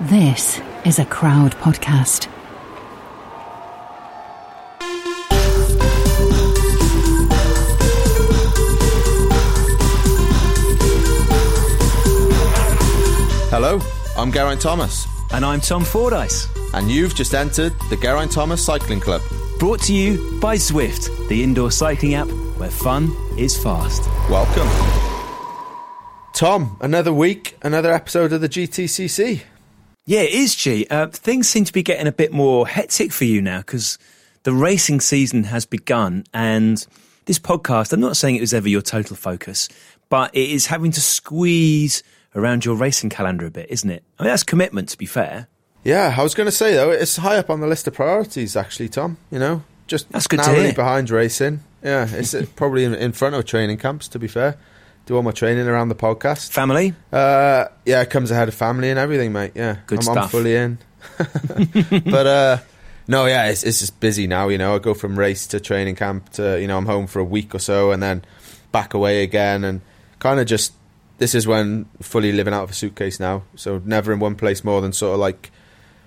This is a crowd podcast. Hello, I'm Geraint Thomas, And I'm Tom Fordyce. and you've just entered the Geraint Thomas Cycling Club. Brought to you by Zwift, the indoor cycling app where fun is fast. Welcome. Tom, another week, another episode of the GTCC. Yeah, it is, G. Uh, things seem to be getting a bit more hectic for you now because the racing season has begun. And this podcast, I'm not saying it was ever your total focus, but it is having to squeeze around your racing calendar a bit, isn't it? I mean, that's commitment, to be fair. Yeah, I was going to say though, it's high up on the list of priorities. Actually, Tom, you know, just That's good to narrowly hear. behind racing. Yeah, it's uh, probably in, in front of training camps. To be fair, do all my training around the podcast. Family? Uh, yeah, it comes ahead of family and everything, mate. Yeah, Good I'm, I'm fully in. but uh, no, yeah, it's, it's just busy now. You know, I go from race to training camp to you know I'm home for a week or so and then back away again, and kind of just this is when fully living out of a suitcase now. So never in one place more than sort of like,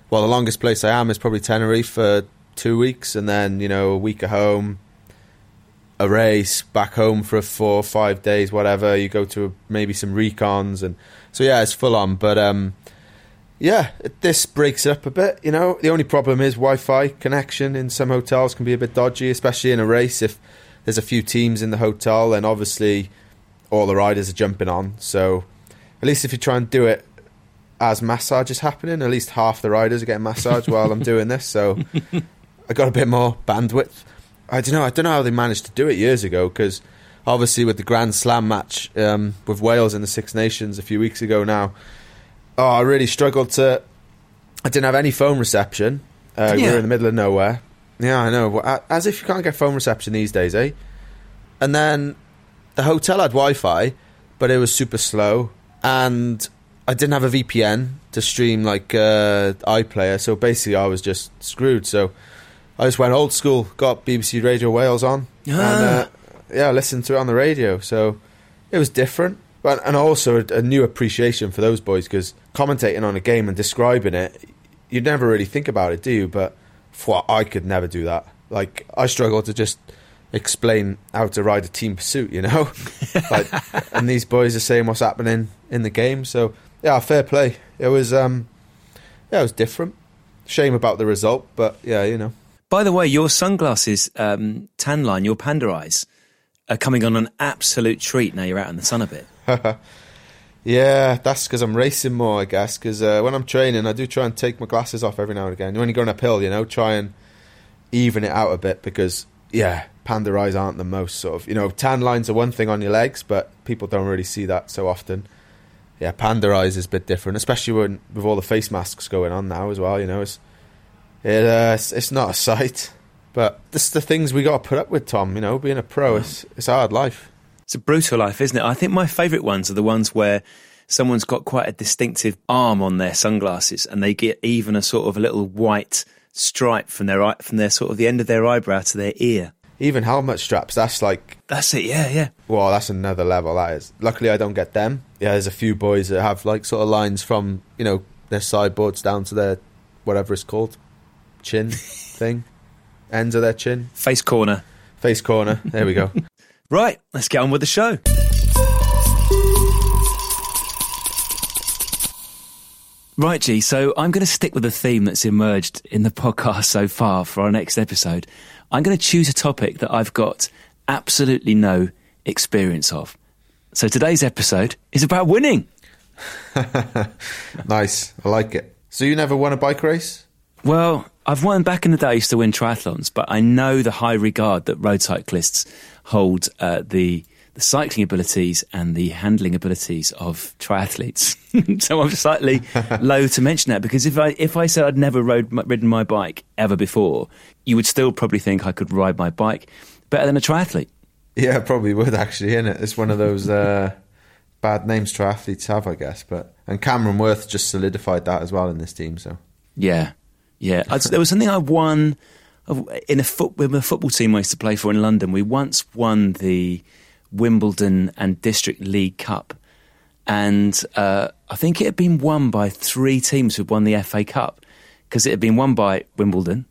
well, the longest place I am is probably Tenerife for two weeks, and then you know a week at home. A race back home for four or five days, whatever. You go to maybe some recons, and so yeah, it's full on. But um, yeah, this breaks it up a bit. You know, the only problem is Wi-Fi connection in some hotels can be a bit dodgy, especially in a race. If there's a few teams in the hotel, then obviously all the riders are jumping on. So at least if you try and do it as massage is happening, at least half the riders are getting massage while I'm doing this. So I got a bit more bandwidth. I don't know. I don't know how they managed to do it years ago because obviously with the Grand Slam match um, with Wales in the Six Nations a few weeks ago now, oh, I really struggled to. I didn't have any phone reception. Uh, we were in the middle of nowhere. Yeah, I know. As if you can't get phone reception these days, eh? And then the hotel had Wi-Fi, but it was super slow, and I didn't have a VPN to stream like uh, iPlayer. So basically, I was just screwed. So I just went old school, got BBC Radio Wales on, and uh, yeah, listened to it on the radio. So it was different, but and also a, a new appreciation for those boys because commentating on a game and describing it, you'd never really think about it, do you? But for, I could never do that. Like I struggle to just explain how to ride a team pursuit, you know. like, and these boys are saying what's happening in the game. So yeah, fair play. It was um, yeah, it was different. Shame about the result, but yeah, you know. By the way, your sunglasses um, tan line, your panda eyes, are coming on an absolute treat now you're out in the sun a bit. Yeah, that's because I'm racing more, I guess. Because uh, when I'm training, I do try and take my glasses off every now and again. When you're going uphill, you know, try and even it out a bit because, yeah, panda eyes aren't the most sort of, you know, tan lines are one thing on your legs, but people don't really see that so often. Yeah, panda eyes is a bit different, especially when with all the face masks going on now as well. You know, it's it, uh, it's, it's not a sight, but this the things we got to put up with. Tom, you know, being a pro, it's it's hard life. It's a brutal life, isn't it? I think my favourite ones are the ones where someone's got quite a distinctive arm on their sunglasses, and they get even a sort of a little white stripe from their eye, from their sort of the end of their eyebrow to their ear. Even helmet straps, that's like That's it. Yeah, yeah. Well, that's another level. That is. Luckily, I don't get them. Yeah, there's a few boys that have like sort of lines from you know their sideboards down to their whatever it's called, chin thing, ends of their chin, Face corner. face corner. There we go. Right, let's get on with the show. Right, G. So I'm going to stick with a theme that's emerged in the podcast so far for our next episode. I'm going to choose a topic that I've got absolutely no experience of. So today's episode is about winning. nice. I like it. So you never won a bike race? Well, I've won back in the day, I used to win triathlons, but I know the high regard that road cyclists hold uh, the the cycling abilities and the handling abilities of triathletes. so I'm slightly low to mention that because if I if I said I'd never rode ridden my bike ever before, you would still probably think I could ride my bike better than a triathlete. Yeah, probably would actually. Isn't it? It's one of those uh, bad names triathletes have, I guess. But and Cameron Wurf just solidified that as well in this team. So Yeah, yeah. There was something I won in a foot with a football team I used to play for in London. We once won the Wimbledon and District League Cup, and uh, I think it had been won by three teams who'd won the FA Cup because it had been won by Wimbledon,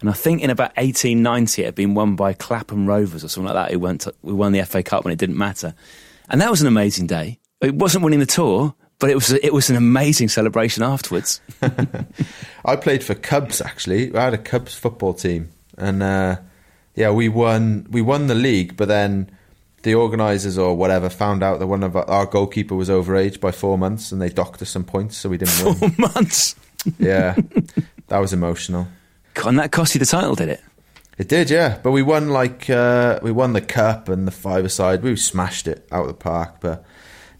and I think in about 1890 it had been won by Clapham Rovers or something like that went to, who won the FA Cup when it didn't matter, and that was an amazing day. It wasn't winning the tour, but it was it was an amazing celebration afterwards. I played for Cubs actually. I had a Cubs football team, and uh, yeah, we won we won the league, but then the organisers or whatever found out that one of our, our, goalkeeper was overage by four months, and they docked us some points, so we didn't four win. Four months. yeah, that was emotional. And that cost you the title, did it? It did, yeah. But we won like uh, we won the cup and the five-a-side. We smashed it out of the park. But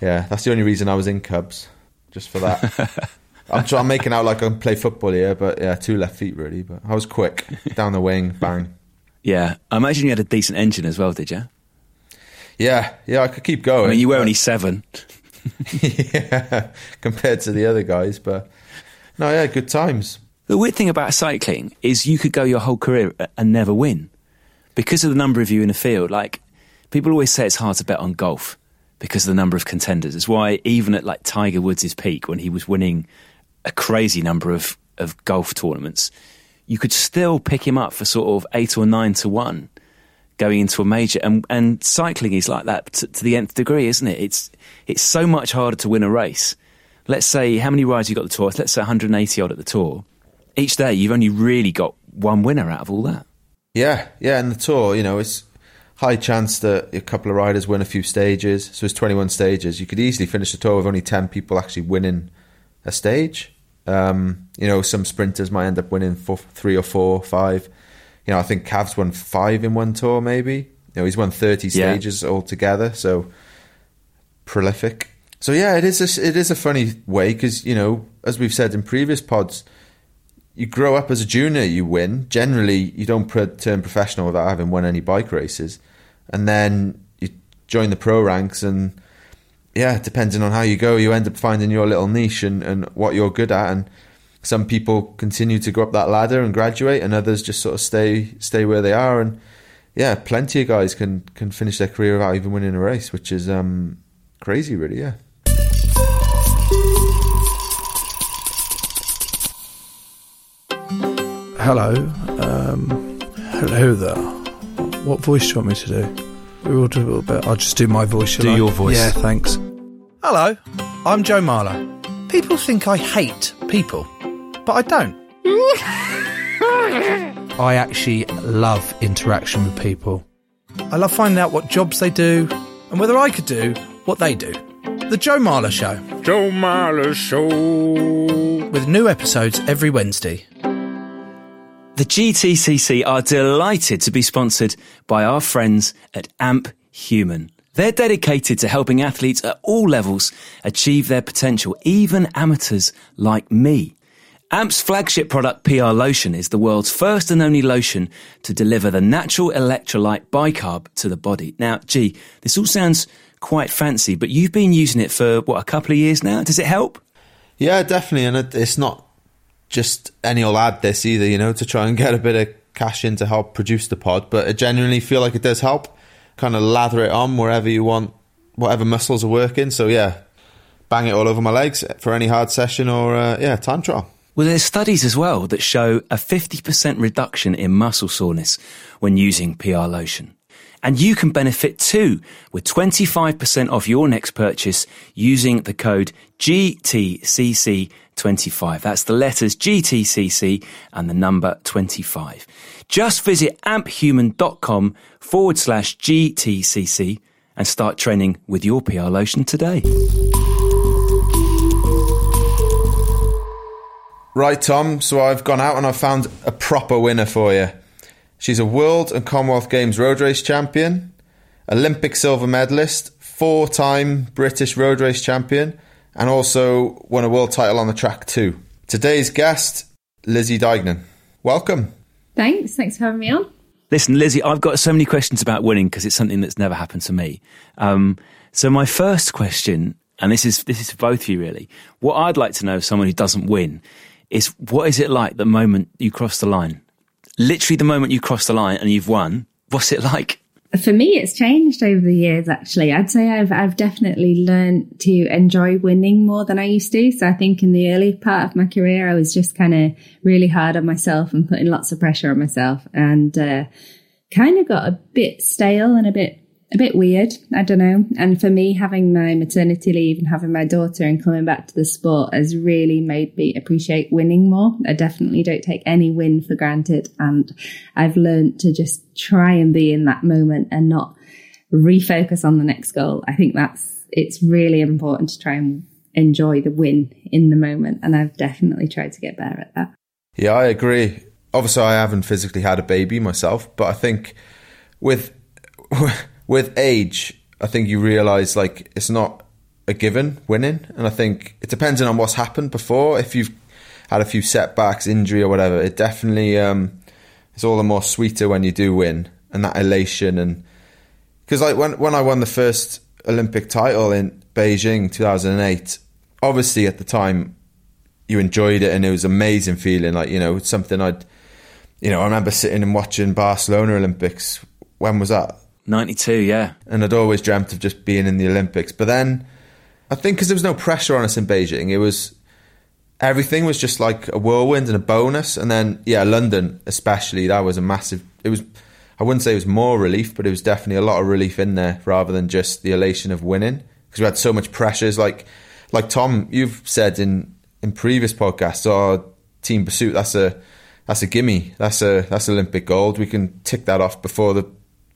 yeah, that's the only reason I was in Cubs, just for that. I'm, trying, I'm making out like I play football here, but yeah, two left feet really. But I was quick down the wing, bang. Yeah, I imagine you had a decent engine as well, did you? Yeah, yeah, I could keep going. I mean, you were only seven. yeah, compared to the other guys, but no, yeah, good times. The weird thing about cycling is you could go your whole career and never win because of the number of you in the field. Like people always say, it's hard to bet on golf because of the number of contenders. It's why even at like Tiger Woods' peak, when he was winning a crazy number of of golf tournaments, you could still pick him up for sort of eight or nine to one going into a major. And, and cycling is like that to, to, the nth degree, isn't it? It's, it's so much harder to win a race. Let's say, how many rides you got the tour? Let's say 180 odd at the tour. Each day, you've only really got one winner out of all that. Yeah, yeah. And the tour, you know, it's high chance that a couple of riders win a few stages. So it's 21 stages. You could easily finish the tour with only 10 people actually winning a stage. Um, you know, some sprinters might end up winning four, three or four, five you know, I think Cav's won five in one tour, maybe. You know, he's won 30 stages yeah. altogether, so prolific. So yeah, it is a, it is a funny way because you know, as we've said in previous pods, you grow up as a junior, you win. Generally, you don't turn professional without having won any bike races, and then you join the pro ranks, and yeah, depending on how you go, you end up finding your little niche and, and what you're good at, and some people continue to go up that ladder and graduate, and others just sort of stay stay where they are. And yeah, plenty of guys can can finish their career without even winning a race, which is um, crazy, really. Yeah. Hello, um, hello there. What voice do you want me to do? We will do a little bit. I'll just do my voice. Do I? your voice. Yeah, thanks. Hello, I'm Joe Marler. People think I hate people but I don't. I actually love interaction with people. I love finding out what jobs they do and whether I could do what they do. The Joe Marler Show. Joe Marler Show. With new episodes every Wednesday. The GTCC are delighted to be sponsored by our friends at Amp Human. They're dedicated to helping athletes at all levels achieve their potential, even amateurs like me. AMP's flagship product, PR Lotion, is the world's first and only lotion to deliver the natural electrolyte bicarb to the body. Now, gee, this all sounds quite fancy, but you've been using it for, what, a couple of years now? Does it help? Yeah, definitely. And it's not just any old ad this either, you know, to try and get a bit of cash in to help produce the pod, but I genuinely feel like it does help. Kind of lather it on wherever you want, whatever muscles are working. So, yeah, bang it all over my legs for any hard session or, uh, yeah, time trial. Well, there's studies as well that show a 50% reduction in muscle soreness when using PR lotion. And you can benefit too with 25% off your next purchase using the code GTCC25. That's the letters GTCC and the number 25. Just visit amphuman.com forward slash GTCC and start training with your PR lotion today. Right, Tom. So I've gone out and I've found a proper winner for you. She's a World and Commonwealth Games road race champion, Olympic silver medalist, four time British road race champion, and also won a world title on the track too. Today's guest, Lizzie Deignan. Welcome. Thanks. Thanks for having me on. Listen, Lizzie, I've got so many questions about winning because it's something that's never happened to me. Um, so my first question, and this is this is for both of you really, what I'd like to know, of someone who doesn't win, is what is it like the moment you cross the line? Literally the moment you cross the line and you've won, what's it like? For me, it's changed over the years. Actually, I'd say I've I've definitely learned to enjoy winning more than I used to. So I think in the early part of my career, I was just kind of really hard on myself and putting lots of pressure on myself, and uh, kind of got a bit stale and a bit a bit weird. I don't know. And for me, having my maternity leave and having my daughter and coming back to the sport has really made me appreciate winning more. I definitely don't take any win for granted. And I've learned to just try and be in that moment and not refocus on the next goal. I think that's, it's really important to try and enjoy the win in the moment. And I've definitely tried to get better at that. Yeah, I agree. Obviously, I haven't physically had a baby myself, but I think with with age, I think you realize like it's not a given winning, and I think it depends on what's happened before. If you've had a few setbacks, injury or whatever, it definitely um, it's all the more sweeter when you do win and that elation. And because like when when I won the first Olympic title in Beijing 2008, obviously at the time you enjoyed it and it was amazing feeling. Like you know it's something I'd you know I remember sitting and watching Barcelona Olympics. When was that 92, yeah. And I'd always dreamt of just being in the Olympics. But then I think because there was no pressure on us in Beijing, it was everything was just like a whirlwind and a bonus. And then, yeah, London, especially, that was a massive, it was, I wouldn't say it was more relief, but it was definitely a lot of relief in there rather than just the elation of winning because we had so much pressures. Like, like Tom, you've said in, in previous podcasts, oh, team pursuit, that's a, that's a gimme. That's a, that's Olympic gold. We can tick that off before the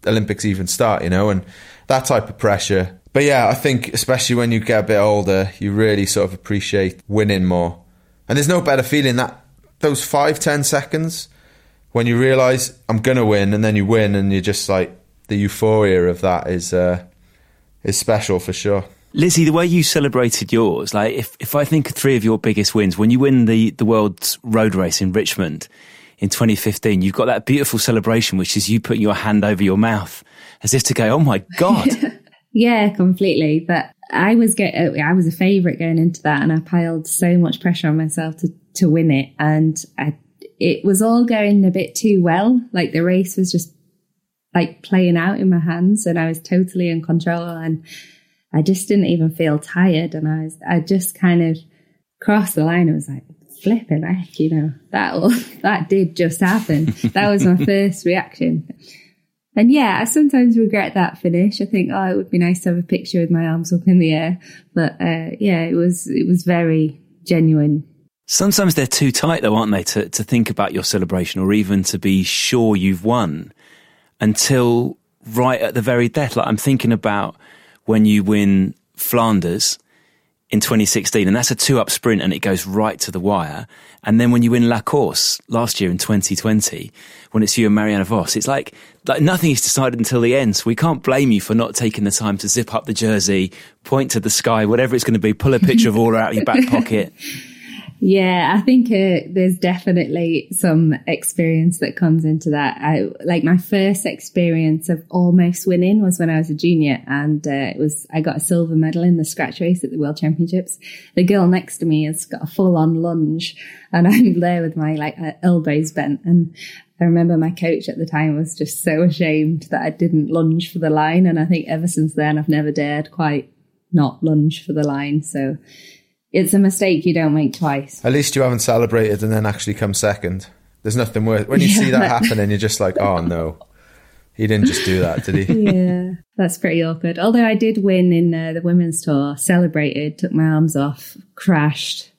Olympics even start, you know, and that type of pressure. But yeah, I think especially when you get a bit older, you really sort of appreciate winning more. And there's no better feeling that those five, ten seconds when you realise I'm gonna win, and then you win, and you're just like the euphoria of that is uh, is special for sure. Lizzie, the way you celebrated yours, like if, if I think of three of your biggest wins, when you win the, the world's road race in Richmond, in 2015, you've got that beautiful celebration, which is you putting your hand over your mouth as if to go, "Oh my god." yeah, completely. But I was get, uh, I was a favourite going into that, and I piled so much pressure on myself to to win it, and I, it was all going a bit too well. Like the race was just like playing out in my hands, and I was totally in control, and I just didn't even feel tired, and I was, I just kind of crossed the line. I was like, flipping heck, you know, that that did just happen. that was my first reaction. And yeah, I sometimes regret that finish. I think, oh, it would be nice to have a picture with my arms up in the air. But uh, yeah, it was it was very genuine. Sometimes they're too tight, though, aren't they, to, to think about your celebration or even to be sure you've won until right at the very death. Like I'm thinking about when you win Flanders in 2016, and that's a two up sprint and it goes right to the wire. And then when you win La Course last year in 2020, when it's you and Marianne Vos, it's like, like nothing is decided until the end. So we can't blame you for not taking the time to zip up the jersey, point to the sky, whatever it's going to be, pull a picture of all out of your back pocket. Yeah, I think uh, there's definitely some experience that comes into that. I like my first experience of almost winning was when I was a junior, and uh, it was I got a silver medal in the scratch race at the World Championships. The girl next to me has got a full on lunge, and I'm there with my like uh, elbows bent. And I remember my coach at the time was just so ashamed that I didn't lunge for the line, and I think ever since then I've never dared quite not lunge for the line. So it's a mistake you don't make twice. At least you haven't celebrated and then actually come second. There's nothing worse. When you yeah. see that happen and you're just like, oh no, he didn't just do that, did he? yeah, that's pretty awkward. Although I did win in uh, the women's tour, celebrated, took my arms off, crashed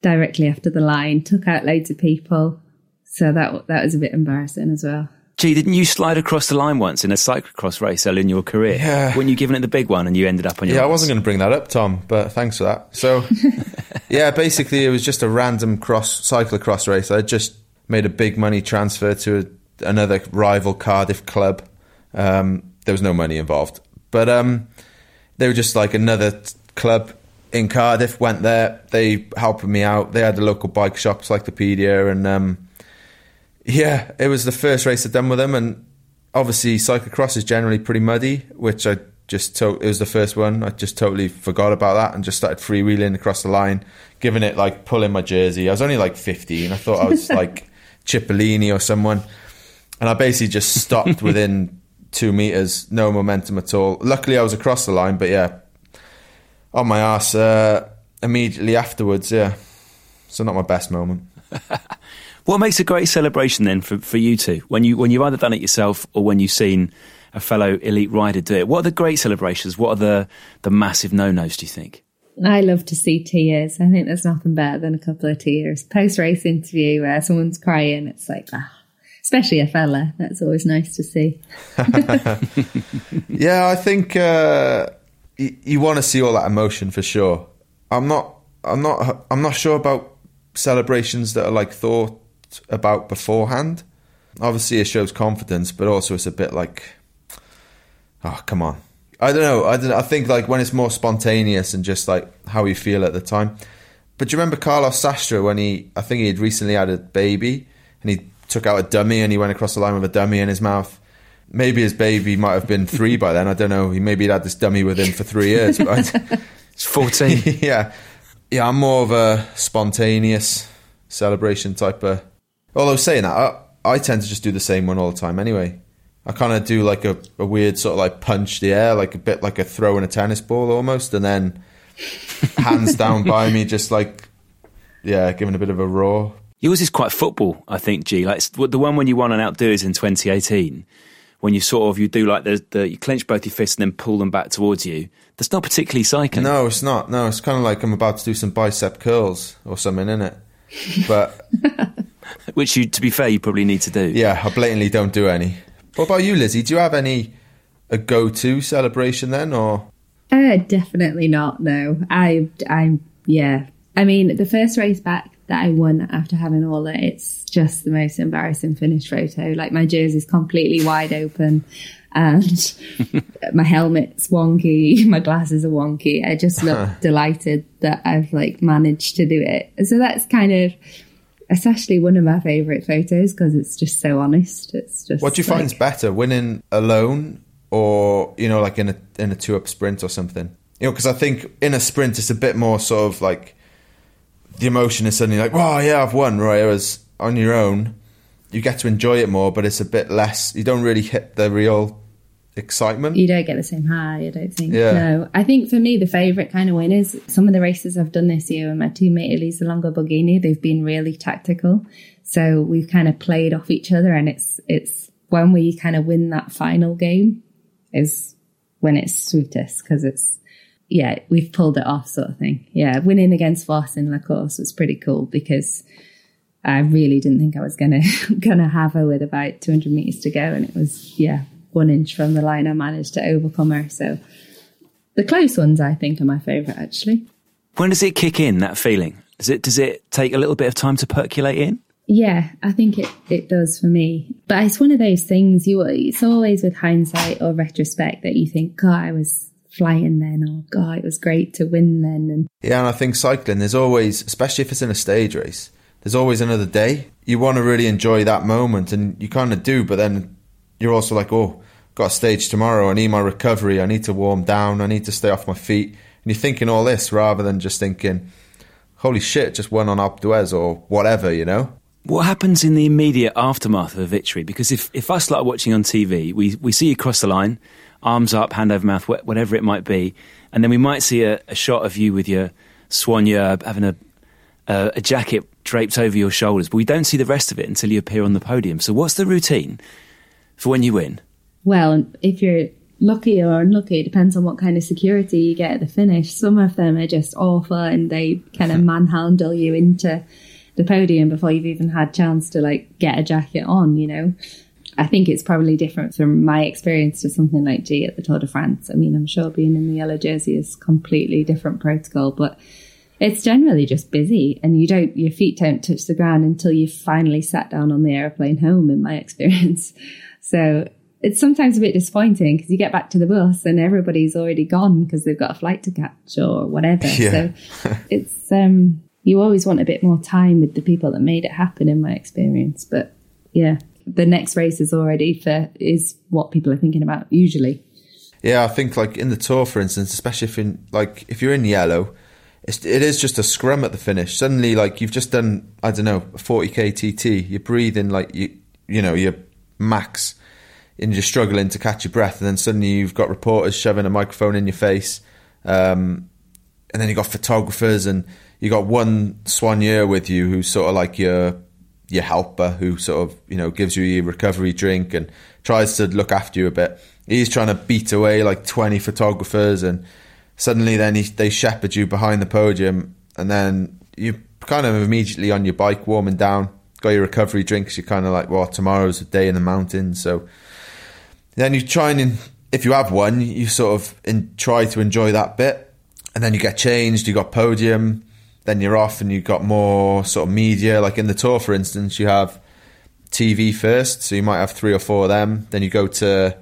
directly after the line, took out loads of people. So that that was a bit embarrassing as well. Gee, didn't you slide across the line once in a cyclocross race early in your career? Yeah. Weren't you giving it the big one and you ended up on your Yeah, ass? I wasn't going to bring that up, Tom, but thanks for that. So, yeah, basically it was just a random cross cyclocross race. I just made a big money transfer to a, another rival Cardiff club. Um, there was no money involved. But um, they were just like another t- club in Cardiff, went there. They helped me out. They had a local bike shop, Cyclopedia, and... Um, yeah, it was the first race I'd done with him, and obviously cyclocross is generally pretty muddy, which I just to- it was the first one. I just totally forgot about that and just started freewheeling across the line, giving it like pulling my jersey. I was only like 15. I thought I was like Cipollini or someone, and I basically just stopped within two meters, no momentum at all. Luckily, I was across the line, but yeah, on my ass uh, immediately afterwards. Yeah, so not my best moment. What makes a great celebration then for, for you two? When you when you've either done it yourself or when you've seen a fellow elite rider do it. What are the great celebrations? What are the the massive no nos? Do you think? I love to see tears. I think there's nothing better than a couple of tears. Post race interview where someone's crying, it's like, ah, especially a fella. That's always nice to see. Yeah, I think uh, you, you want to see all that emotion for sure. I'm not. I'm not. I'm not sure about celebrations that are like thought about beforehand. Obviously, it shows confidence, but also it's a bit like, oh, come on. I don't know. I don't. I think like when it's more spontaneous and just like how you feel at the time. But do you remember Carlos Sastre when he? I think he had recently had a baby and he took out a dummy and he went across the line with a dummy in his mouth. Maybe his baby might have been three by then. I don't know. He maybe he'd had this dummy with him for three years. But It's fourteen. yeah, yeah. I'm more of a spontaneous celebration type of. Although saying that, I, I tend to just do the same one all the time anyway. I kind of do like a, a weird sort of like punch the air, like a bit like a throw in a tennis ball almost, and then hands down by me, just like yeah, giving a bit of a roar. Yours is quite football, I think. G like it's, the one when you won an outdoors in 2018, when you sort of you do like the, the you clench both your fists and then pull them back towards you. That's not particularly cycling. No, it's not. No, it's kind of like I'm about to do some bicep curls or something in it. But Which you, to be fair, you probably need to do. yeah, I blatantly don't do any. What about you, Lizzie? Do you have any a go-to celebration then, or Uh, definitely not. No, I, I'm, yeah. I mean, the first race back that I won after having all that, it's just the most embarrassing finish photo. Like my jersey's completely wide open and my helmet's wonky, my glasses are wonky. I just look delighted that I've like managed to do it. So that's kind of, it's actually one of my favourite photos because it's just so honest. It's just what do you like, find's better, winning alone or you know, like in a in a two-up sprint or something? You know, because I think in a sprint it's a bit more sort of like the emotion is suddenly like, "Wow, yeah, I've won!" Right? Whereas on your own, you get to enjoy it more, but it's a bit less. You don't really hit the real excitement. you don't get the same high, I don't think. Yeah. No. I think for me, the favourite kind of win is some of the races I've done this year with my teammate Elisa Longo Borghini, they've been really tactical. So we've kind of played off each other and it's, it's when we kind of win that final game is when it's sweetest because it's, yeah, we've pulled it off sort of thing. Yeah. Winning against Vos in La Course was pretty cool because I really didn't think I was gonna gonna have her with about 200 meters to go, and it was yeah one inch from the line. I managed to overcome her. So the close ones, I think, are my favourite actually. When does it kick in? That feeling does it does it take a little bit of time to percolate in? Yeah, I think it it does for me. But it's one of those things you it's always with hindsight or retrospect that you think, God, I was flying then, or God, it was great to win then, and Yeah, and I think cycling, there's always, especially if it's in a stage race, there's always another day. You want to really enjoy that moment, and you kind of do, but then you're also like, oh, got a stage tomorrow. I need my recovery. I need to warm down. I need to stay off my feet. And you're thinking all this rather than just thinking, holy shit, just won on Alpe d'Huez or whatever, you know? What happens in the immediate aftermath of a victory? Because if, if us like watching on TV, we, we see you cross the line, arms up, hand over mouth, wh- whatever it might be, and then we might see a, a shot of you with your soigneur having a, a, a jacket draped over your shoulders, but we don't see the rest of it until you appear on the podium. So what's the routine for when you win? Well, if you're lucky or unlucky, it depends on what kind of security you get at the finish. Some of them are just awful and they kind of hmm. manhandle you into the podium before you've even had a chance to like get a jacket on, you know. I think it's probably different from my experience to something like G at the Tour de France. I mean, I'm sure being in the yellow jersey is completely different protocol, but it's generally just busy and you don't your feet don't touch the ground until you've finally sat down on the airplane home in my experience. So it's sometimes a bit disappointing because you get back to the bus and everybody's already gone because they've got a flight to catch or whatever. Yeah. So it's um you always want a bit more time with the people that made it happen in my experience. But yeah, the next race is already for is what people are thinking about usually. Yeah, I think like in the tour, for instance, especially if in like if you're in yellow, it's, it is just a scrum at the finish. Suddenly, like you've just done, I don't know, a 40k TT. You're breathing like you, you know, your max. And you're struggling to catch your breath, and then suddenly you've got reporters shoving a microphone in your face, um, and then you got photographers, and you got one soigneur with you who's sort of like your your helper, who sort of you know gives you your recovery drink and tries to look after you a bit. He's trying to beat away like twenty photographers, and suddenly then he, they shepherd you behind the podium, and then you kind of immediately on your bike warming down, got your recovery drinks. You're kind of like, well, tomorrow's a day in the mountains, so then you try and, if you have one, you sort of in, try to enjoy that bit. And then you get changed, you got podium, then you're off and you've got more sort of media. Like in the tour, for instance, you have TV first. So you might have three or four of them. Then you go to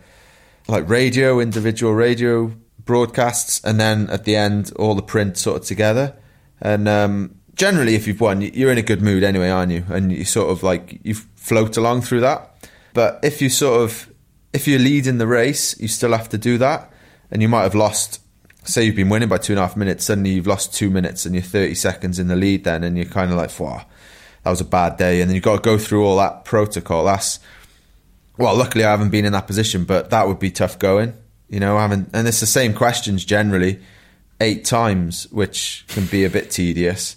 like radio, individual radio broadcasts. And then at the end, all the print sort of together. And, um, generally, if you've won, you're in a good mood anyway, aren't you? And you sort of like, you float along through that. But if you sort of if you're leading the race, you still have to do that, and you might have lost. Say you've been winning by two and a half minutes, suddenly you've lost two minutes and you're 30 seconds in the lead. Then, and you're kind of like, "Wow, that was a bad day." And then you've got to go through all that protocol. That's well, luckily I haven't been in that position, but that would be tough going. You know, having and it's the same questions generally eight times, which can be a bit tedious.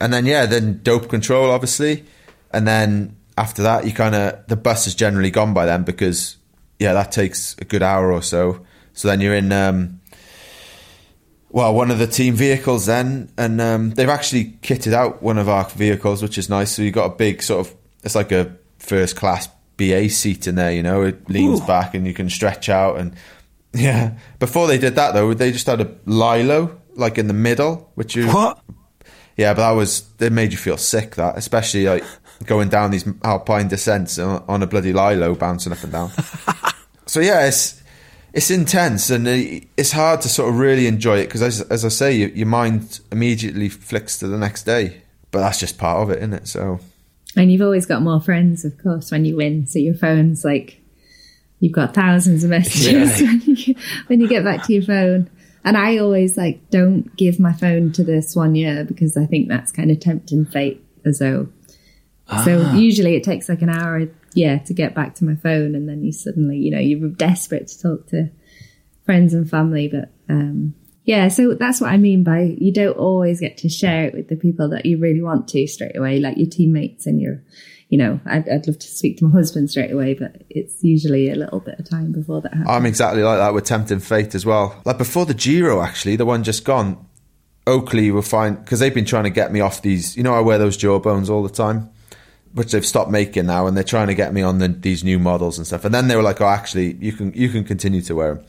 And then yeah, then dope control obviously, and then after that you kind of the bus is generally gone by then because yeah, that takes a good hour or so. So then you're in, um, well, one of the team vehicles then, and um, they've actually kitted out one of our vehicles, which is nice. So you've got a big sort of, it's like a first class BA seat in there, you know, it leans Ooh. back and you can stretch out. And yeah, before they did that though, they just had a Lilo like in the middle, which is. What? Yeah, but that was, it made you feel sick that, especially like going down these alpine descents on a bloody Lilo bouncing up and down. so yeah, it's it's intense and it's hard to sort of really enjoy it because as, as I say, your mind immediately flicks to the next day. But that's just part of it, isn't it? So. And you've always got more friends, of course, when you win. So your phone's like you've got thousands of messages yeah. when, you, when you get back to your phone. And I always like don't give my phone to the soigneur because I think that's kind of tempting fate as though Ah. So usually it takes like an hour, yeah, to get back to my phone, and then you suddenly, you know, you're desperate to talk to friends and family. But um, yeah, so that's what I mean by you don't always get to share it with the people that you really want to straight away, like your teammates and your, you know, I'd, I'd love to speak to my husband straight away, but it's usually a little bit of time before that happens. I'm exactly like that with Tempting Fate as well. Like before the Giro, actually, the one just gone. Oakley were fine because they've been trying to get me off these. You know, I wear those jawbones all the time which they've stopped making now, and they're trying to get me on the, these new models and stuff. And then they were like, "Oh, actually, you can you can continue to wear them."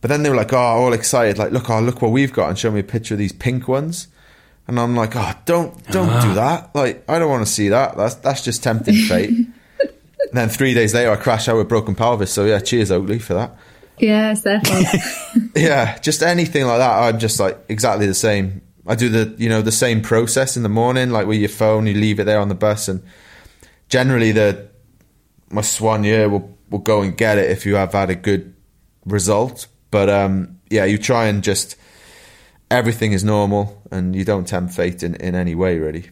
But then they were like, "Oh, all excited, like, look, oh, look what we've got," and show me a picture of these pink ones. And I'm like, "Oh, don't don't do ah. that! Like, I don't want to see that. That's that's just tempting fate." and then three days later, I crash out with broken pelvis. So yeah, cheers, Oakley, for that. Yeah, definitely. yeah, just anything like that. I'm just like exactly the same. I do the you know the same process in the morning, like with your phone, you leave it there on the bus and generally the my soigneur will will go and get it if you have had a good result. But um, yeah, you try and just everything is normal and you don't tempt fate in, in any way really.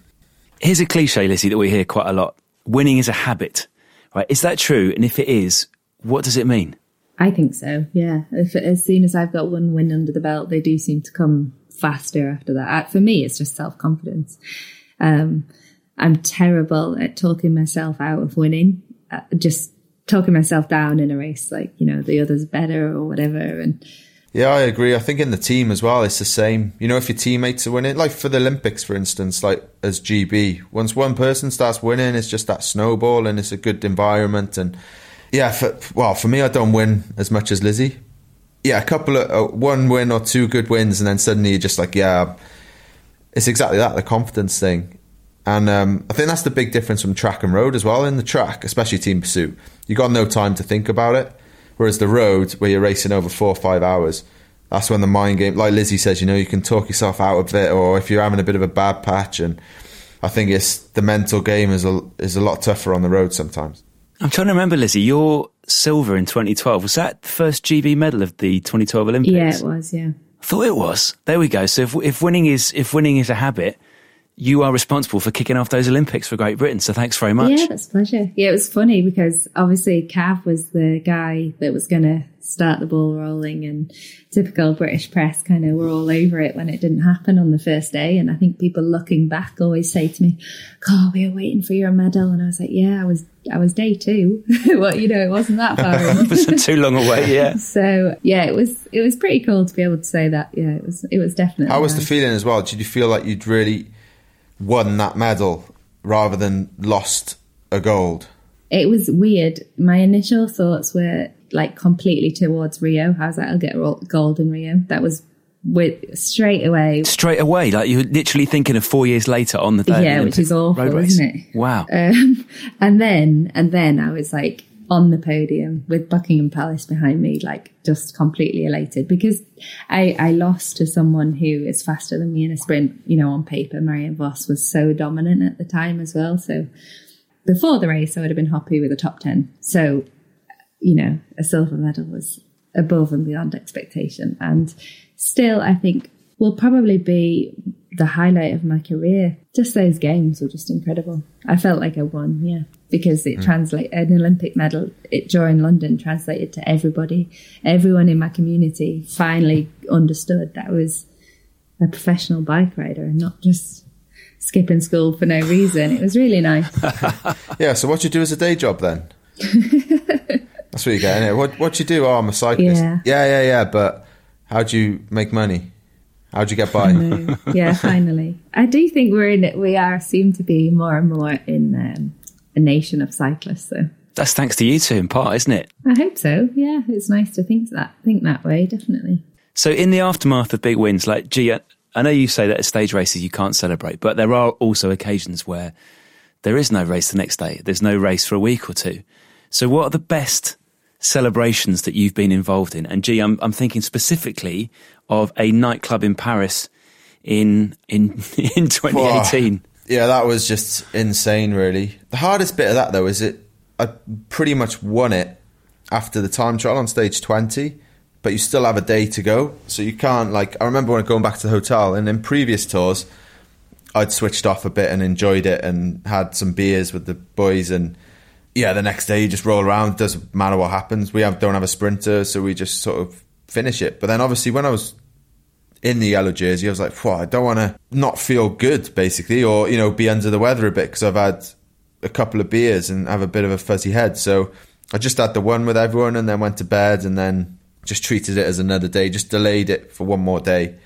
Here's a cliche, Lizzie, that we hear quite a lot. Winning is a habit, right? Is that true? And if it is, what does it mean? I think so. Yeah. If, as soon as I've got one win under the belt, they do seem to come faster after that. For me, it's just self confidence. Um, I'm terrible at talking myself out of winning, uh, just talking myself down in a race, like, you know, the other's better or whatever. And yeah, I agree. I think in the team as well, it's the same. You know, if your teammates are winning, like for the Olympics, for instance, like as GB, once one person starts winning, it's just that snowball and it's a good environment. And yeah, for, well, for me, I don't win as much as Lizzie. Yeah, a couple of uh, one win or two good wins, and then suddenly you're just like, yeah, it's exactly that the confidence thing. And um, I think that's the big difference from track and road as well. In the track, especially team pursuit, you've got no time to think about it. Whereas the road, where you're racing over four or five hours, that's when the mind game, like Lizzie says, you know, you can talk yourself out of it, or if you're having a bit of a bad patch, and I think it's the mental game is a is a lot tougher on the road sometimes. I'm trying to remember, Lizzie, your silver in 2012 was that the first GB medal of the 2012 Olympics? Yeah, it was. Yeah, I thought it was. There we go. So if if winning is if winning is a habit you are responsible for kicking off those Olympics for Great Britain. So thanks very much. Yeah, that's a pleasure. Yeah, it was funny because obviously Cav was the guy that was going to start the ball rolling, and typical British press kind of were all over it when it didn't happen on the first day. And I think people looking back always say to me, "Oh, we were waiting for your medal," and I was like, "Yeah, I was. I was day two. well, you know, it wasn't that far." it wasn't too long away. Yeah. So yeah, it was it was pretty cool to be able to say that. Yeah, it was it was definitely. How was the feeling as well? Did you feel like you'd really won that medal rather than lost a gold? It was weird. My initial thoughts were like completely towards Rio. How's that? I'll get ro- gold in Rio. That was with straight away. Straight away, like you're literally thinking of four years later on the day. of the Yeah, which is awful, road race. isn't it? Wow. Um, and then and then I was like on the podium with Buckingham Palace behind me, like just completely elated because I, I lost to someone who is faster than me in a sprint. You know, on paper, Marianne Vos was so dominant at the time as well. So before the race, I would have been happy with a top ten. So you know, a silver medal was above and beyond expectation. And still, I think will probably be the highlight of my career. Just those games were just incredible. I felt like I won, yeah, because it hmm. translate an Olympic medal it, during London translated to everybody. Everyone in my community finally understood that I was a professional bike rider and not just skipping school for no reason. It was really nice. Yeah. So what you do as a day job then? That's what getting at. What what you do? Oh, I'm a cyclist. Yeah. yeah, yeah. yeah, But how do you make money? How do you get by? No. yeah, finally. I do think we're in it. We are seem to be more and more in um, a nation of cyclists. So That's thanks to you two in part, isn't it? I hope so. Yeah, it's nice to think that think that way. Definitely. So, in the aftermath of big wins, like, gee, I I know you say that at stage races you can't celebrate, but there are also occasions where there is no race the next day. There's no race for a week or two. So, what are the best celebrations that you've been involved in? And gee, I'm, I'm thinking specifically of a nightclub in Paris in in in 2018. Yeah, that was just insane, really. The hardest bit of that, though, is it I pretty much won it after the time trial on stage 20, but you still have a day to go. So you can't, like, I remember when going back to the hotel, and in previous tours, I'd switched off a bit and enjoyed it and had some beers with the boys. And yeah, the next day you just roll around, doesn't matter what happens. We have, don't have a sprinter, so we just sort of finish it. But then obviously, when I was in the yellow jersey, I was like, "Whoa, I don't want to not feel good, basically, or you know, be under the weather a bit because I've had a couple of beers and have a bit of a fuzzy head." So I just had the one with everyone, and then went to bed, and then just treated it as another day, just delayed it for one more day,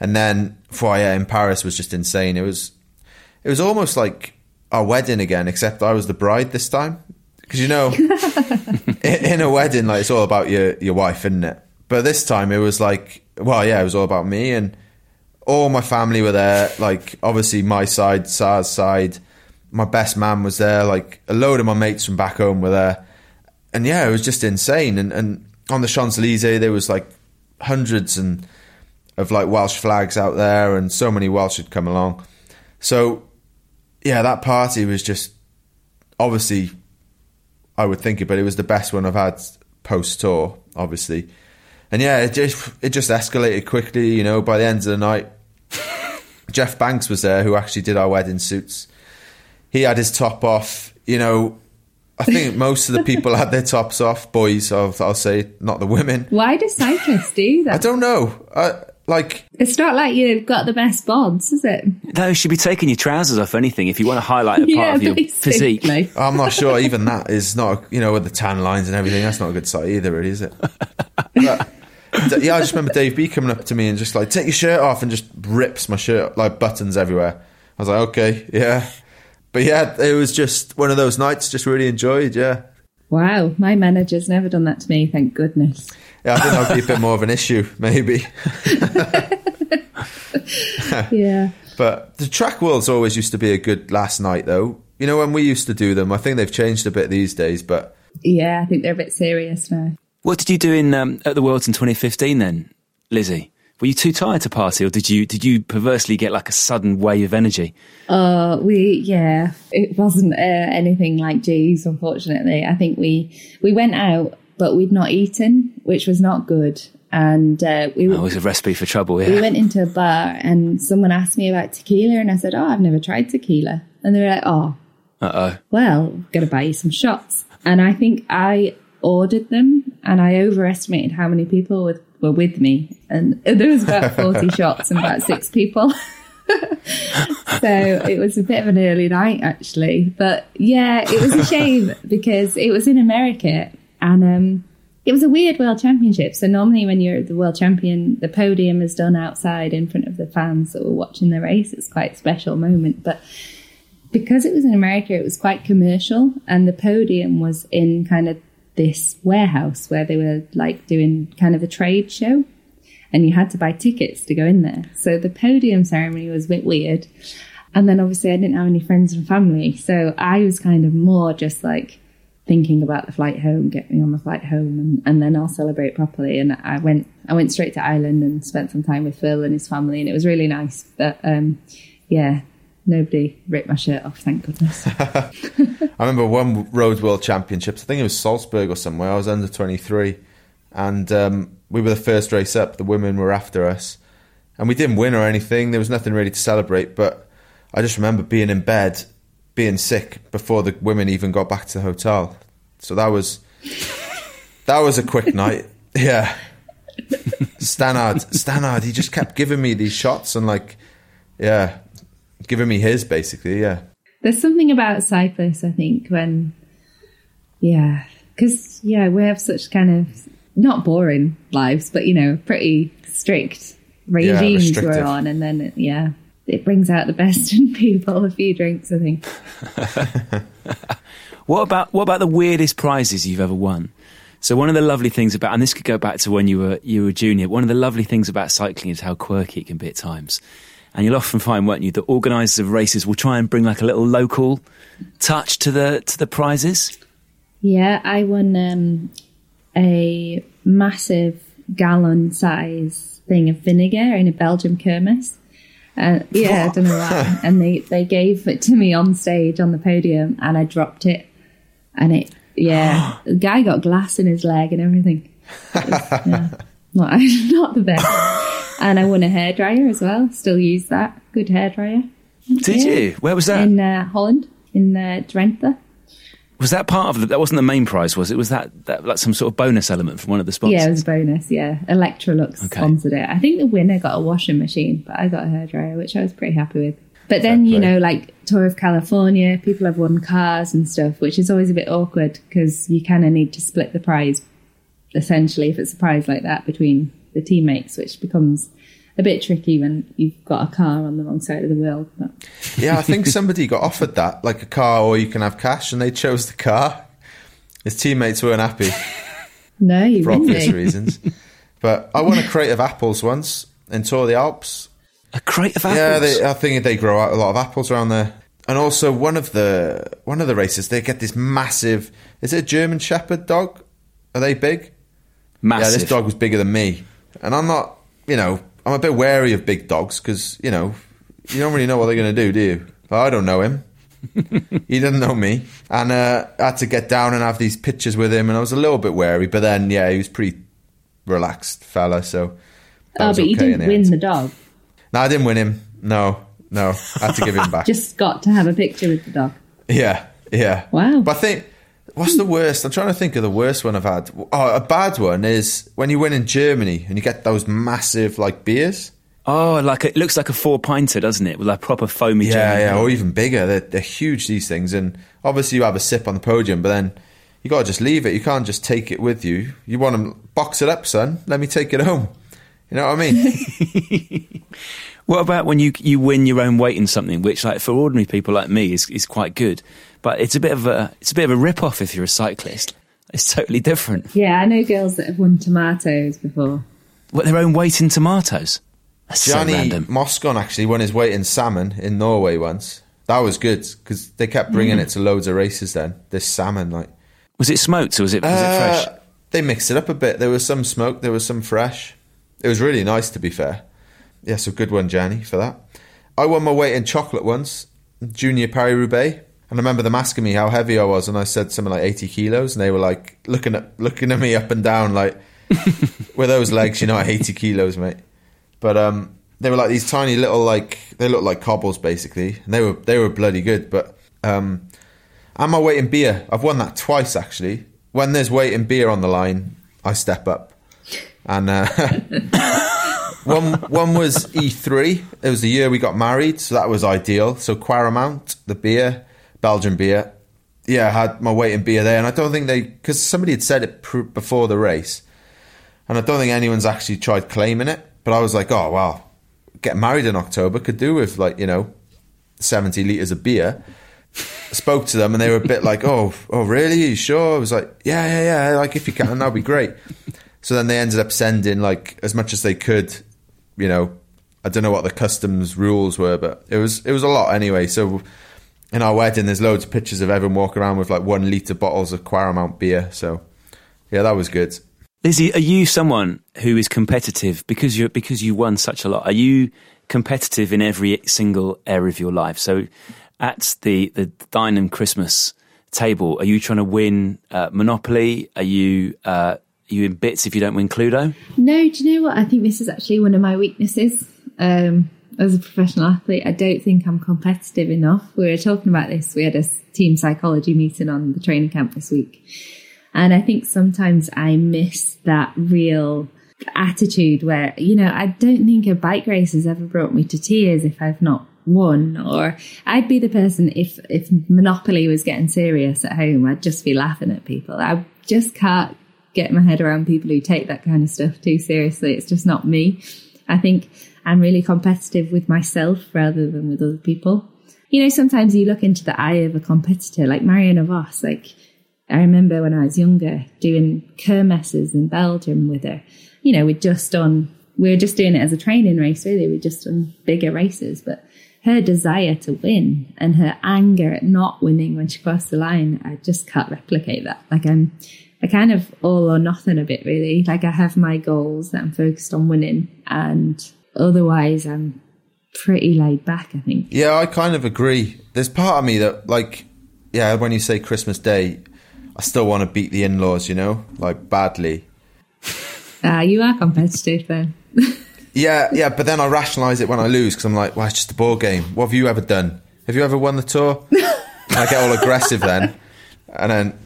and then, yeah, in Paris was just insane. It was, it was almost like our wedding again, except I was the bride this time, because you know, in in a wedding, like it's all about your your wife, isn't it? But this time it was like, well, yeah, it was all about me and all my family were there. Like, obviously, my side, Sar's side, my best man was there. Like, a load of my mates from back home were there, and yeah, it was just insane. And and on the Champs Elysees, there was like hundreds and of like Welsh flags out there, and so many Welsh had come along. So, yeah, that party was just obviously I would think it, but it was the best one I've had post tour, obviously. And yeah, it just it just escalated quickly. You know, by the end of the night, Jeff Banks was there, who actually did our wedding suits. He had his top off. You know, I think most of the people had their tops off. Boys, I'll, I'll say, not the women. Why do cyclists do that? I don't know. I, like, It's not like you've got the best bods, is it? No, you should be taking your trousers off. Anything if you want to highlight a part of your physique. I'm not sure. Even that is not, you know, with the tan lines and everything. That's not a good sight either, really, is it? But, yeah, I just remember Dave B coming up to me and just like, take your shirt off, and just rips my shirt like buttons everywhere. I was like, okay, yeah. But yeah, it was just one of those nights. Just really enjoyed. Yeah, Wow, my manager's never done that to me. Thank goodness. yeah. I think that'd be a bit more of an issue, maybe. Yeah. But the track worlds always used to be a good last night, though. You know, when we used to do them, I think they've changed a bit these days. But Yeah, I think they're a bit serious now. What did you do in um, at the Worlds in 2015 then, Lizzie? Were you too tired to party, or did you did you perversely get like a sudden wave of energy? Uh, we yeah, it wasn't uh, anything like G's. Unfortunately, I think we we went out, but we'd not eaten, which was not good. and uh, we That was a recipe for trouble. Yeah. we went into a bar and someone asked me about tequila and I said, Oh, I've never tried tequila. And they were like, Oh, Uh oh. well, got to buy you some shots. And I think I ordered them and I overestimated how many people were, were with me. And there was about 40 shots and about six people. so it was a bit of an early night actually. But yeah, it was a shame because it was in America and um, it was a weird world championship. So normally when you're the world champion, the podium is done outside in front of the fans that were watching the race. It's quite a special moment. But because it was in America, it was quite commercial, and the podium was in kind of this warehouse where they were like doing kind of a trade show, and you had to buy tickets to go in there. So the podium ceremony was a bit weird. And then obviously, I didn't have any friends and family, so I was kind of more just like thinking about the flight home, get me on the flight home, and, and then I'll celebrate properly. And I went, I went straight to Ireland and spent some time with Phil and his family, and it was really nice. But um, yeah, nobody ripped my shirt off, thank goodness. I remember one Road World Championships. I think it was Salzburg or somewhere. I was under 23. And um, we were the first race up. The women were after us. And we didn't win or anything. There was nothing really to celebrate. But I just remember being in bed, being sick before the women even got back to the hotel. So that was that was a quick night. Yeah. Stannard, Stannard, he just kept giving me these shots and like, yeah, giving me his basically. Yeah. There's something about cyclists, I think, when, yeah, because, yeah, we have such kind of not boring lives, but, you know, pretty strict regimes we're on. And then, yeah, it brings out the best in people, a few drinks, I think. What about what about the weirdest prizes you've ever won? So one of the lovely things about, and this could go back to when you were you were a junior. One of the lovely things about cycling is how quirky it can be at times. And you'll often find, won't you, that organisers of races will try and bring like a little local touch to the to the prizes. Yeah, I won um, a massive gallon size thing of vinegar in a Belgium kermis. Uh, yeah, I don't know why. And they, they gave it to me on stage on the podium, and I dropped it. And it, yeah, the guy got glass in his leg and everything. Was, yeah, not, not the best. And I won a hairdryer as well. Still use that. Good hairdryer. Did Yeah. you? Where was that? In uh, Holland, in uh, Drenthe. was that part of the, that? Wasn't the main prize? Was it? Was that, that like some sort of bonus element from one of the sponsors? Yeah, it was a bonus. Yeah, Electrolux Okay. sponsored it. I think the winner got a washing machine, but I got a hairdryer, which I was pretty happy with. But then, you know, like Tour of California, people have won cars and stuff, which is always a bit awkward because you kind of need to split the prize, essentially, if it's a prize like that between the teammates, which becomes a bit tricky when you've got a car on the wrong side of the world. But Yeah, I think somebody got offered that, like a car or you can have cash, and they chose the car. His teammates weren't happy no, you for wouldn't obvious be. reasons. But I won a crate of apples once in Tour of the Alps. a crate of apples. Yeah, they, I think they grow out a lot of apples around there. And also one of the one of the races, they get this massive. Is it a German Shepherd dog? Are they big? Massive. Yeah, this dog was bigger than me, and I'm not. You know, I'm a bit wary of big dogs because you know you don't really know what they're going to do, do you? I don't know him. he doesn't know me, and uh, I had to get down and have these pictures with him, and I was a little bit wary. But then, yeah, he was pretty relaxed fella, so that Oh, was but you okay in didn't the win end. the dog. No, I didn't win him. No, no, I had to give him back. Just got to have a picture with the dog. Yeah, yeah. Wow. But I think what's the worst? I'm trying to think of the worst one I've had. Oh, a bad one is when you win in Germany and you get those massive like beers. Oh, like it looks like a four pinter, doesn't it? With like proper foamy. Yeah, jelly. yeah, or even bigger. They're, they're huge these things, and obviously you have a sip on the podium, but then you got to just leave it. You can't just take it with you. You want to box it up, son. Let me take it home. You know what I mean? What about when you you win your own weight in something, which like for ordinary people like me is is quite good, but it's a bit of a it's a bit of a rip off if you're a cyclist. It's totally different. Yeah, I know girls that have won tomatoes before. What their own weight in tomatoes? That's so Johnny random. Moscon actually won his weight in salmon in Norway once. That was good because they kept bringing Mm. it to loads of races. Then this salmon, like Was it smoked or was it was it Uh, fresh? They mixed it up a bit. There was some smoke, there was some fresh. It was really nice, to be fair. Yeah, so good one, Johnny, for that. I won my weight in chocolate once, junior Paris Roubaix, and I remember them asking me how heavy I was, and I said something like eighty kilos, and they were like looking at looking at me up and down, like, with those legs, you're not 80 kilos, mate. But um, they were like these tiny little like they looked like cobbles basically, and they were they were bloody good. But um, and my weight in beer, I've won that twice actually. When there's weight in beer on the line, I step up, and uh, one one was E3. It was the year we got married, so that was ideal. So Kwaremont, the beer, Belgian beer. Yeah, I had my weight in beer there, and I don't think they because somebody had said it pr- before the race, and I don't think anyone's actually tried claiming it. But I was like, oh wow, get married in October could do with like you know seventy liters of beer. Spoke to them, and they were a bit like, oh, oh, really? Are you sure? I was like, yeah, yeah, yeah. Like if you can, that'd be great. So then they ended up sending like as much as they could you know, I don't know what the customs rules were, but it was it was a lot anyway. So in our wedding, there's loads of pictures of everyone walking around with like one liter bottles of Kwaremont beer. So yeah, that was good. Lizzie, are you someone who is competitive because you because you won such a lot? Are you competitive in every single area of your life? So at the the Deignan Christmas table, are you trying to win uh, Monopoly? Are you uh, you in bits if you don't win Cluedo? No, do you know what? I think this is actually one of my weaknesses. Um, as a professional athlete, I don't think I'm competitive enough. We were talking about this. We had a team psychology meeting on the training camp this week. And I think sometimes I miss that real attitude where, you know, I don't think a bike race has ever brought me to tears if I've not won or I'd be the person if if Monopoly was getting serious at home I'd just be laughing at people I just can't get my head around people who take that kind of stuff too seriously. It's just not me. I think I'm really competitive with myself rather than with other people. You know, sometimes you look into the eye of a competitor, like Marianne Vos. Like, I remember when I was younger doing kermesses in Belgium with her. You know, we'd just done, we were just doing it as a training race, really. We'd just done bigger races, but her desire to win and her anger at not winning when she crossed the line, I just can't replicate that. Like, I'm, I kind of all or nothing a bit really. Like I have my goals that I'm focused on winning, and otherwise I'm pretty laid back. I think. Yeah, I kind of agree. There's part of me that like, yeah, when you say Christmas Day, I still want to beat the in-laws. You know, like badly. Ah, uh, you are competitive then. yeah, yeah, but then I rationalise it when I lose because I'm like, well, it's just a ball game. What have you ever done? Have you ever won the tour? I get all aggressive then, and then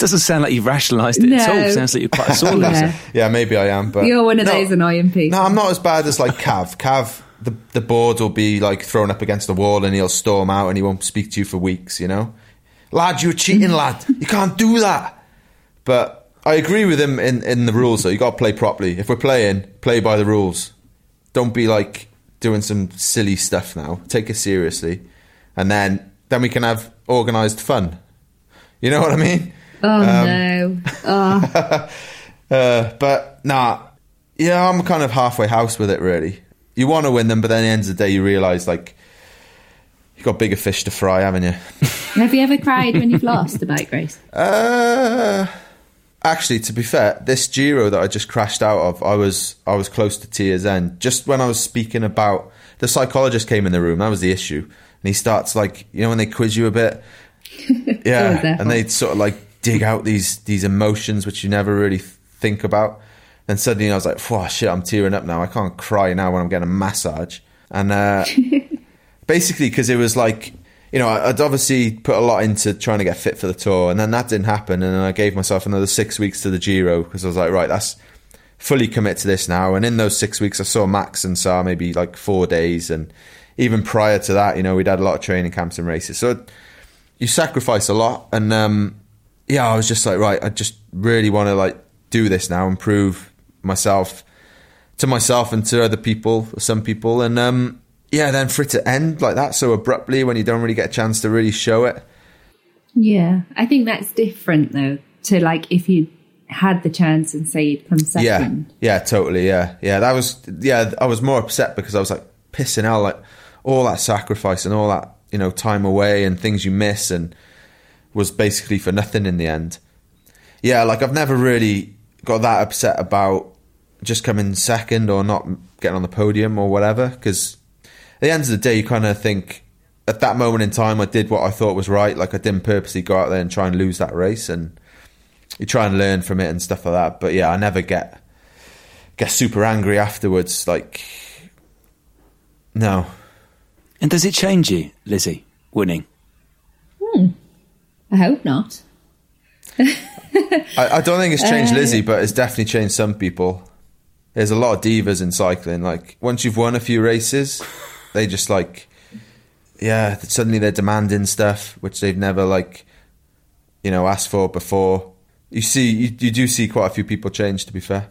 doesn't sound like you've rationalised it no. at all. It sounds like you're quite a sore loser. yeah. maybe I am, but you're one of no, those annoying people. No, I'm not as bad as like Cav. Cav, the the board will be like thrown up against the wall, and he'll storm out, and he won't speak to you for weeks. You know, lad, you're cheating, lad. You can't do that. But I agree with him in in the rules. Though you got to play properly. If we're playing, play by the rules. Don't be like doing some silly stuff now. Take it seriously, and then then we can have organised fun. You know what I mean? Oh um, no! Oh. uh, but nah, yeah, I'm kind of halfway house with it. Really, you want to win them, but then at the end of the day, you realise like you've got bigger fish to fry, haven't you? Have you ever cried when you've lost a bike race? Uh, actually, to be fair, this Giro that I just crashed out of, I was I was close to tears end. Just when I was speaking about the psychologist came in the room, that was the issue, and he starts like you know when they quiz you a bit, yeah, and they sort of like dig out these these emotions which you never really think about. And suddenly I was like, "Oh shit, I'm tearing up now. I can't cry now when I'm getting a massage." And uh, basically, because it was like, you know, I'd obviously put a lot into trying to get fit for the tour, and then that didn't happen. And then I gave myself another six weeks to the Giro because I was like, right, that's fully commit to this now. And in those six weeks, I saw Max and Sarr maybe like four days, and even prior to that, you know, we'd had a lot of training camps and races. So you sacrifice a lot, and um, yeah, I was just like, right, I just really want to like do this now and prove myself to myself and to other people, some people, and um, yeah, then for it to end like that so abruptly when you don't really get a chance to really show it. Yeah, I think that's different though to like if you had the chance and say you'd come second. Yeah, yeah, totally. Yeah, yeah, that was yeah. I was more upset because I was like pissing out like all that sacrifice and all that you know time away and things you miss and was basically for nothing in the end. Yeah, like I've never really got that upset about just coming second or not getting on the podium or whatever. Because at the end of the day, you kind of think at that moment in time, I did what I thought was right. Like I didn't purposely go out there and try and lose that race, and you try and learn from it and stuff like that. But yeah, I never get get super angry afterwards. Like, no. And does it change you, Lizzie, winning? Hmm. I hope not. I, I don't think it's changed uh, Lizzie, but it's definitely changed some people. There's a lot of divas in cycling. Like once you've won a few races, they just like, yeah, suddenly they're demanding stuff which they've never like, you know, asked for before. You see, you, you do see quite a few people change. To be fair,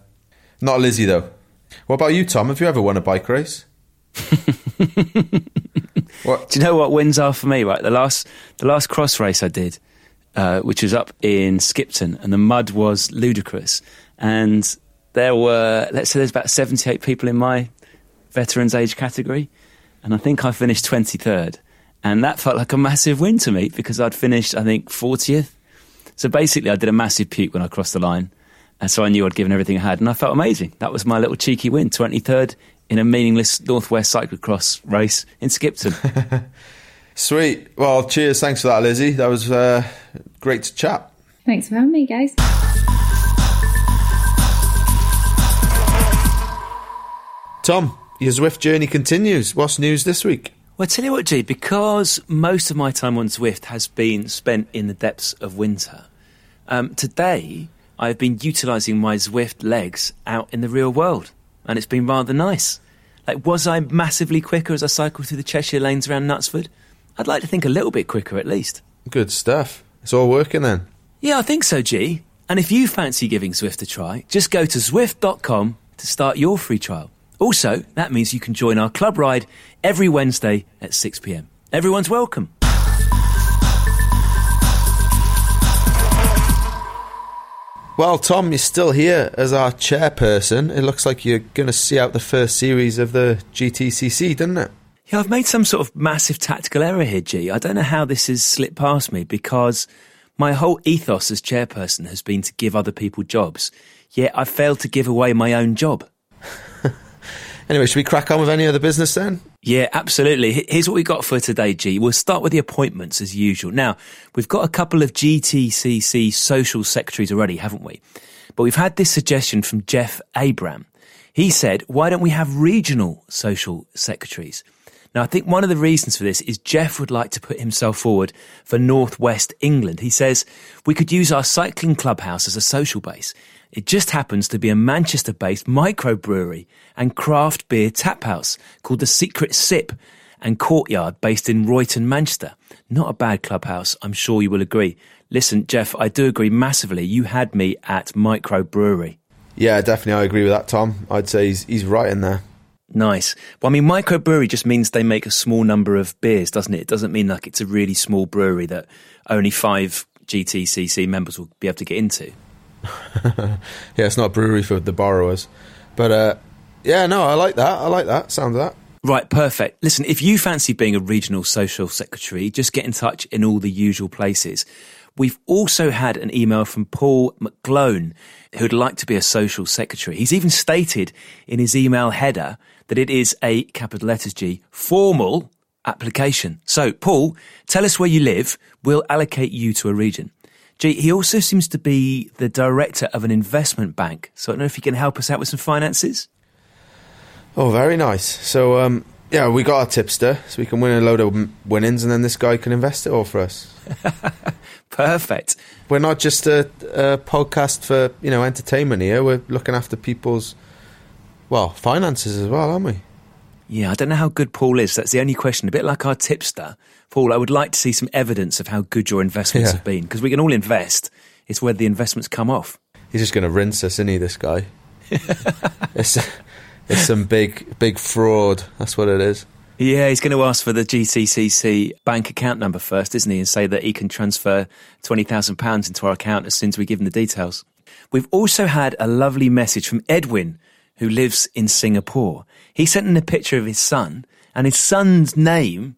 not Lizzie though. What about you, Tom? Have you ever won a bike race? what? Do you know what wins are for me? Right, the last the last cross race I did, uh, which was up in Skipton, and the mud was ludicrous. And there were, let's say, there's about seventy eight people in my veterans age category, and I think I finished twenty third, and that felt like a massive win to me because I'd finished, I think, fortieth. So basically, I did a massive puke when I crossed the line, and so I knew I'd given everything I had, and I felt amazing. That was my little cheeky win, twenty third in a meaningless Northwest cyclocross race in Skipton. Sweet. Well, cheers. Thanks for that, Lizzie. That was uh, great to chat. Thanks for having me, guys. Tom, your Zwift journey continues. What's news this week? Well, I tell you what, G, because most of my time on Zwift has been spent in the depths of winter, um, today I've been utilising my Zwift legs out in the real world, and it's been rather nice. Like, was I massively quicker as I cycled through the Cheshire lanes around Knutsford? I'd like to think a little bit quicker at least. Good stuff. It's all working then. Yeah, I think so, G. And if you fancy giving Zwift a try, just go to Zwift.com to start your free trial. Also, that means you can join our club ride every Wednesday at 6 pm. Everyone's welcome. Well, Tom, you're still here as our chairperson. It looks like you're going to see out the first series of the GTCC, doesn't it? Yeah, I've made some sort of massive tactical error here, G. I don't know how this has slipped past me because my whole ethos as chairperson has been to give other people jobs, yet I've failed to give away my own job. Anyway, should we crack on with any other business then? Yeah, absolutely. Here's what we got for today, G. We'll start with the appointments as usual. Now, we've got a couple of GTCC social secretaries already, haven't we? But we've had this suggestion from Jeff Abram. He said, why don't we have regional social secretaries? Now, I think one of the reasons for this is Jeff would like to put himself forward for Northwest England. He says, we could use our cycling clubhouse as a social base. It just happens to be a Manchester based microbrewery and craft beer tap house called the Secret Sip and Courtyard based in Royton, Manchester. Not a bad clubhouse, I'm sure you will agree. Listen, Jeff, I do agree massively. You had me at microbrewery. Yeah, definitely. I agree with that, Tom. I'd say he's, he's right in there. Nice. Well, I mean, microbrewery just means they make a small number of beers, doesn't it? It doesn't mean like it's a really small brewery that only five GTCC members will be able to get into. yeah, it's not a brewery for the borrowers. But uh, yeah, no, I like that. I like that. Sound of that. Right, perfect. Listen, if you fancy being a regional social secretary, just get in touch in all the usual places. We've also had an email from Paul McGlone, who'd like to be a social secretary. He's even stated in his email header that it is a capital letters G formal application. So, Paul, tell us where you live. We'll allocate you to a region. G, he also seems to be the director of an investment bank. So I don't know if he can help us out with some finances. Oh, very nice. So, um, yeah, we got our tipster, so we can win a load of winnings, and then this guy can invest it all for us. Perfect. We're not just a, a podcast for you know entertainment here. We're looking after people's well finances as well, aren't we? Yeah, I don't know how good Paul is. That's the only question. A bit like our tipster. Paul, I would like to see some evidence of how good your investments Yeah. have been because we can all invest. It's where the investments come off. He's just going to rinse us, isn't he? This guy. it's it's some big big fraud. That's what it is. Yeah, he's going to ask for the GCCC bank account number first, isn't he? And say that he can transfer £20,000 into our account as soon as we give him the details. We've also had a lovely message from Edwin, who lives in Singapore. He sent in a picture of his son, and his son's name,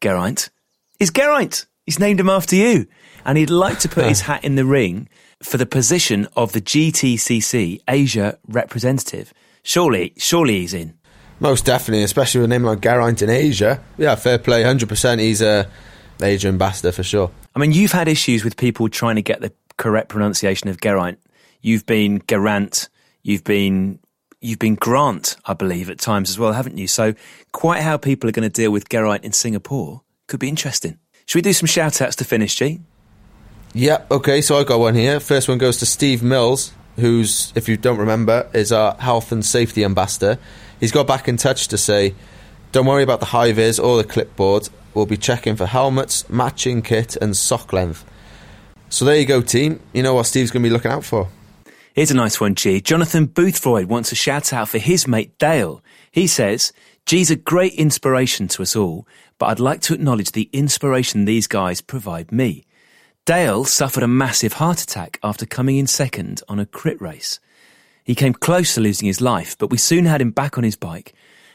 Geraint, is Geraint. He's named him after you. And he'd like to put his hat in the ring for the position of the GTCC Asia representative. Surely, surely he's in. Most definitely, especially with a name like Geraint in Asia. Yeah, fair play, hundred percent. He's a Asia ambassador for sure. I mean, you've had issues with people trying to get the correct pronunciation of Geraint. You've been Gerant, you've been you've been Grant, I believe, at times as well, haven't you? So quite how people are going to deal with Geraint in Singapore could be interesting. Should we do some shout outs to finish, G? Yeah, okay, so I got one here. First one goes to Steve Mills, who's, if you don't remember, is our health and safety ambassador. He's got back in touch to say, don't worry about the high vis or the clipboard. We'll be checking for helmets, matching kit, and sock length. So there you go, team. You know what Steve's going to be looking out for. Here's a nice one, G. Jonathan Boothroyd wants a shout out for his mate Dale. He says, G's a great inspiration to us all, but I'd like to acknowledge the inspiration these guys provide me. Dale suffered a massive heart attack after coming in second on a crit race. He came close to losing his life, but we soon had him back on his bike,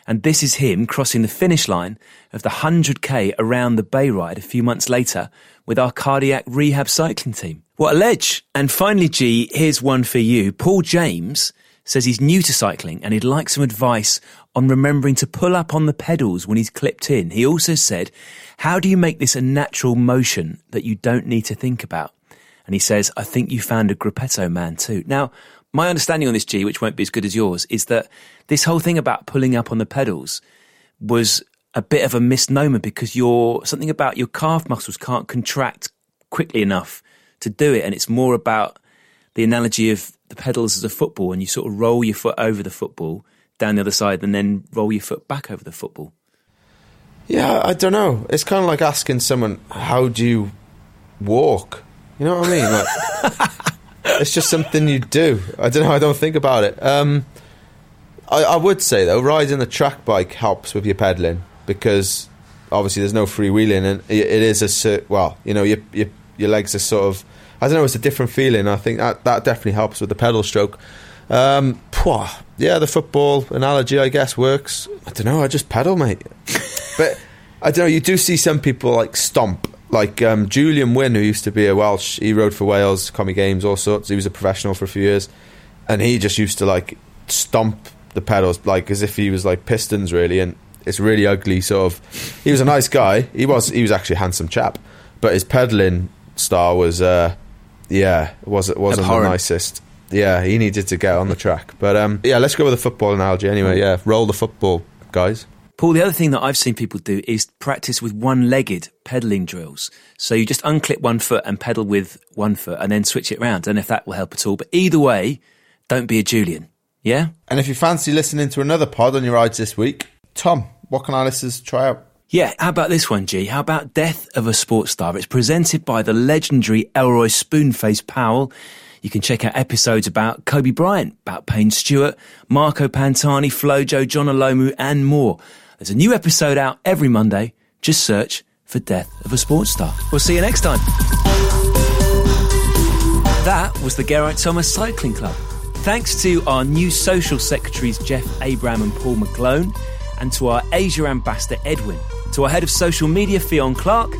and this is him crossing the finish line of the 100k around the Bay ride a few months later with our cardiac rehab cycling team. What a ledge! And finally, G, here's one for you. Paul James says he's new to cycling and he'd like some advice on remembering to pull up on the pedals when he's clipped in. He also said, how do you make this a natural motion that you don't need to think about? And he says, I think you found a gruppetto man too. Now, my understanding on this G, which won't be as good as yours, is that this whole thing about pulling up on the pedals was a bit of a misnomer because your something about your calf muscles can't contract quickly enough to do it, and it's more about the analogy of the pedals as a football, and you sort of roll your foot over the football down the other side, and then roll your foot back over the football. Yeah, I don't know. It's kind of like asking someone, "How do you walk?" You know what I mean? Like, it's just something you do. I don't know. I don't think about it. Um, I, I would say though, riding the track bike helps with your pedaling because obviously there's no freewheeling, and it, it is a well, you know, your, your your legs are sort of. I don't know. It's a different feeling. I think that that definitely helps with the pedal stroke. Um, pwah, yeah, the football analogy, I guess, works. I don't know. I just pedal, mate. but I don't know. You do see some people like stomp. Like um, Julian Winn, who used to be a Welsh, he rode for Wales, Commie Games, all sorts. He was a professional for a few years, and he just used to like stomp the pedals, like as if he was like pistons, really. And it's really ugly. Sort of. He was a nice guy. He was. He was actually a handsome chap, but his pedaling style was, uh, yeah, was it wasn't Abhorrent. the nicest. Yeah, he needed to get on the track. But um, yeah, let's go with the football analogy anyway. Yeah, roll the football, guys. Paul, the other thing that I've seen people do is practice with one legged pedaling drills. So you just unclip one foot and pedal with one foot and then switch it around. I don't know if that will help at all. But either way, don't be a Julian. Yeah? And if you fancy listening to another pod on your rides this week, Tom, what can our listeners try out? Yeah, how about this one, G? How about Death of a Sports Star? It's presented by the legendary Elroy Spoonface Powell. You can check out episodes about Kobe Bryant, about Payne Stewart, Marco Pantani, Flojo, Jonah Lomu, and more. There's a new episode out every Monday. Just search for Death of a Sports Star. We'll see you next time. That was the Geraint Thomas Cycling Club. Thanks to our new social secretaries, Jeff Abram and Paul McGlone, and to our Asia ambassador, Edwin, to our head of social media, Fionn Clark,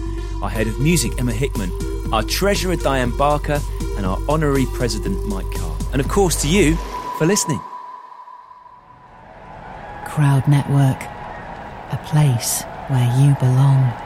our head of music, Emma Hickman, our treasurer, Diane Barker, and our honorary president, Mike Carr. And of course, to you for listening. Crowd Network, a place where you belong.